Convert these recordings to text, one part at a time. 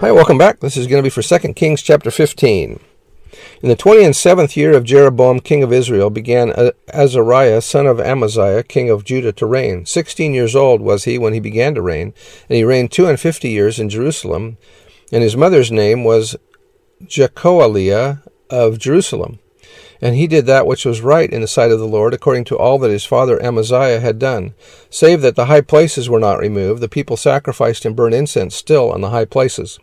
Hi, welcome back. This is going to be for 2 Kings chapter 15. In the twenty and seventh year of Jeroboam king of Israel began Azariah son of Amaziah king of Judah to reign. Sixteen years old was he when he began to reign, and he reigned two and fifty years in Jerusalem. And his mother's name was Jecholiah of Jerusalem. And he did that which was right in the sight of the Lord, according to all that his father Amaziah had done, save that the high places were not removed. The people sacrificed and burned incense still on the high places.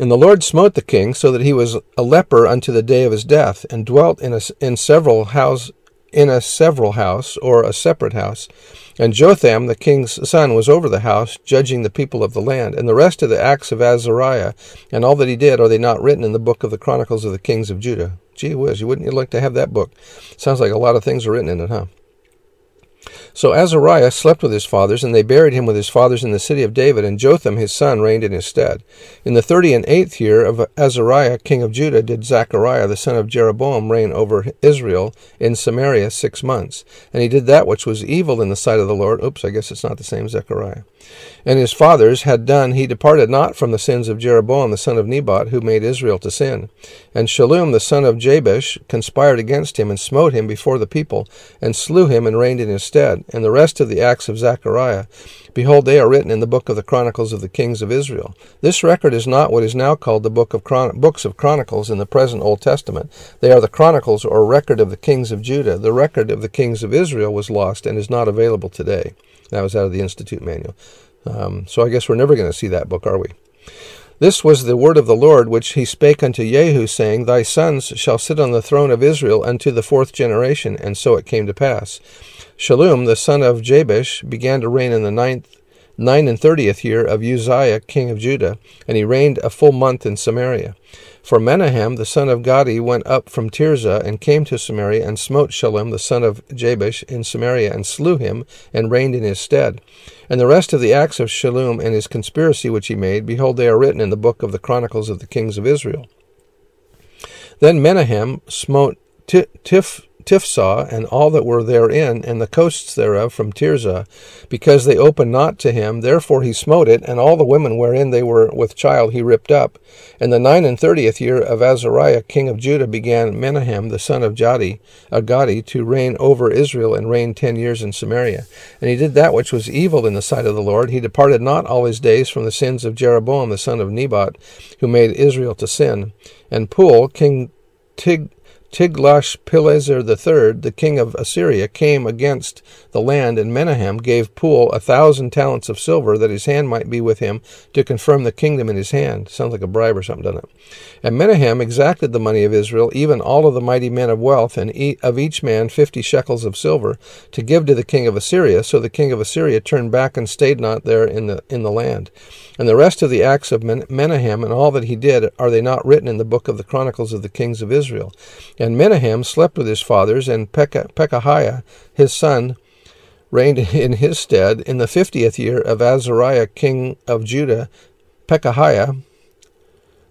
And the Lord smote the king, so that he was a leper unto the day of his death, and dwelt in a, in several house in a several house or a separate house. And Jotham the king's son was over the house, judging the people of the land. And the rest of the acts of Azariah and all that he did are they not written in the book of the chronicles of the kings of Judah? Gee whiz, you wouldn't you like to have that book. Sounds like a lot of things are written in it, huh? So Azariah slept with his fathers, and they buried him with his fathers in the city of David, and Jotham his son reigned in his stead. In the thirty and eighth year of Azariah king of Judah did Zechariah the son of Jeroboam reign over Israel in Samaria six months. And he did that which was evil in the sight of the Lord. Oops, I guess it's not the same Zechariah and his fathers had done, he departed not from the sins of Jeroboam the son of Nebat, who made Israel to sin. And Shallum the son of Jabesh conspired against him, and smote him before the people, and slew him, and reigned in his stead. And the rest of the acts of Zechariah, behold, they are written in the book of the Chronicles of the kings of Israel. This record is not what is now called the book of Chron- books of Chronicles in the present Old Testament. They are the Chronicles or record of the kings of Judah. The record of the kings of Israel was lost and is not available today. That was out of the Institute Manual. Um, so I guess we're never going to see that book, are we? This was the word of the Lord which he spake unto Jehu, saying, Thy sons shall sit on the throne of Israel unto the fourth generation. And so it came to pass. Shallum, the son of Jabesh, began to reign in the ninth, nine and thirtieth year of Uzziah, king of Judah, and he reigned a full month in Samaria. For Menahem the son of Gadi went up from Tirzah and came to Samaria and smote Shallum the son of Jabesh in Samaria and slew him and reigned in his stead. And the rest of the acts of Shallum and his conspiracy which he made, behold, they are written in the book of the Chronicles of the kings of Israel. Then Menahem smote Tif Tiphsah and all that were therein, and the coasts thereof from Tirzah, because they opened not to him. Therefore he smote it, and all the women wherein they were with child he ripped up. And the nine and thirtieth year of Azariah king of Judah began Menahem the son of Jadi, Agadi, to reign over Israel, and reigned ten years in Samaria. And he did that which was evil in the sight of the Lord. He departed not all his days from the sins of Jeroboam the son of Nebat, who made Israel to sin. And Pul, king Tig Tiglath-Pileser III, the king of Assyria, came against the land, and Menahem gave Pul a thousand talents of silver, that his hand might be with him to confirm the kingdom in his hand. Sounds like a bribe or something, doesn't it? And Menahem exacted the money of Israel, even all of the mighty men of wealth, and of each man fifty shekels of silver, to give to the king of Assyria. So the king of Assyria turned back and stayed not there in the in the land. And the rest of the acts of Menahem and all that he did are they not written in the book of the chronicles of the kings of Israel? And Menahem slept with his fathers, and Pekahiah, his son, reigned in his stead in the fiftieth year of Azariah king of Judah. Pekahiah,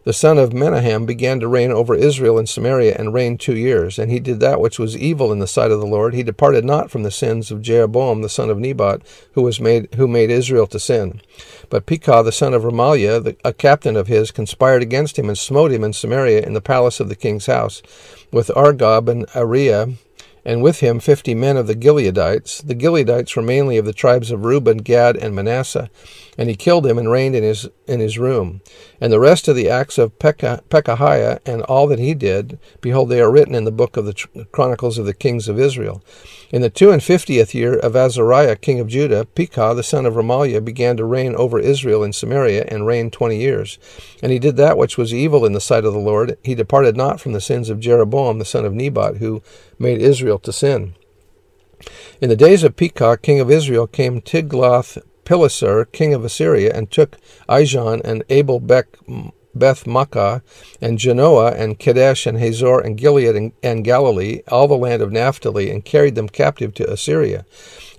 the son of Menahem, began to reign over Israel and Samaria, and reigned two years. And he did that which was evil in the sight of the Lord. He departed not from the sins of Jeroboam the son of Nebat, who was made who made Israel to sin. But Pekah the son of Remaliah, the, a captain of his, conspired against him and smote him in Samaria in the palace of the king's house, with Argob and Arieh and with him fifty men of the Gileadites. The Gileadites were mainly of the tribes of Reuben, Gad, and Manasseh. And he killed him and reigned in his in his room. And the rest of the acts of Pekah, Pekahiah and all that he did, behold, they are written in the book of the Chronicles of the kings of Israel. In the two and fiftieth year of Azariah king of Judah, Pekah the son of Remaliah began to reign over Israel in Samaria, and reigned twenty years. And he did that which was evil in the sight of the Lord. He departed not from the sins of Jeroboam the son of Nebat, who made Israel to sin. In the days of Pekah, king of Israel, came Tiglath Pileser, king of Assyria, and took Ijon and Abel Bech Beth Maachah, and Janoah, and Kadesh, and Hazor, and Gilead, and, and, Galilee, all the land of Naphtali, and carried them captive to Assyria.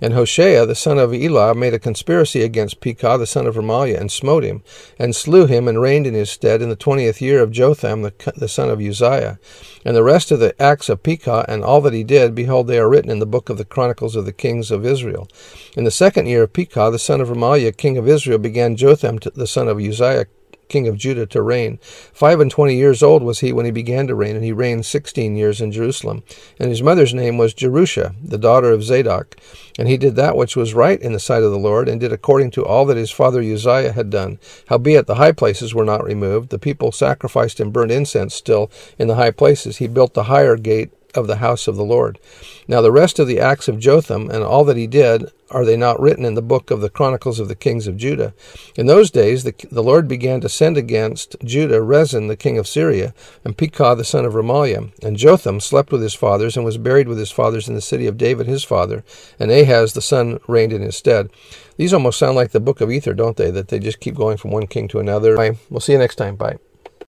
And Hoshea, the son of Elah, made a conspiracy against Pekah, the son of Remaliah, and smote him, and slew him, and reigned in his stead in the twentieth year of Jotham, the, the son of Uzziah. And the rest of the acts of Pekah, and all that he did, behold, they are written in the book of the Chronicles of the kings of Israel. In the second year of Pekah, the son of Remaliah, king of Israel, began Jotham, the son of Uzziah, king of Judah, to reign. Five and twenty years old was he when he began to reign, and he reigned sixteen years in Jerusalem. And his mother's name was Jerusha, the daughter of Zadok. And he did that which was right in the sight of the Lord, and did according to all that his father Uzziah had done. Howbeit the high places were not removed. The people sacrificed and burned incense still in the high places. He built the higher gate of the house of the Lord. Now the rest of the acts of Jotham and all that he did, are they not written in the book of the Chronicles of the kings of Judah? In those days the, the Lord began to send against Judah Rezin the king of Syria, and Pekah the son of Remaliah. And Jotham slept with his fathers, and was buried with his fathers in the city of David his father, and Ahaz the son reigned in his stead. These almost sound like the book of Ether, don't they? That they just keep going from one king to another. We'll see you next time. Bye.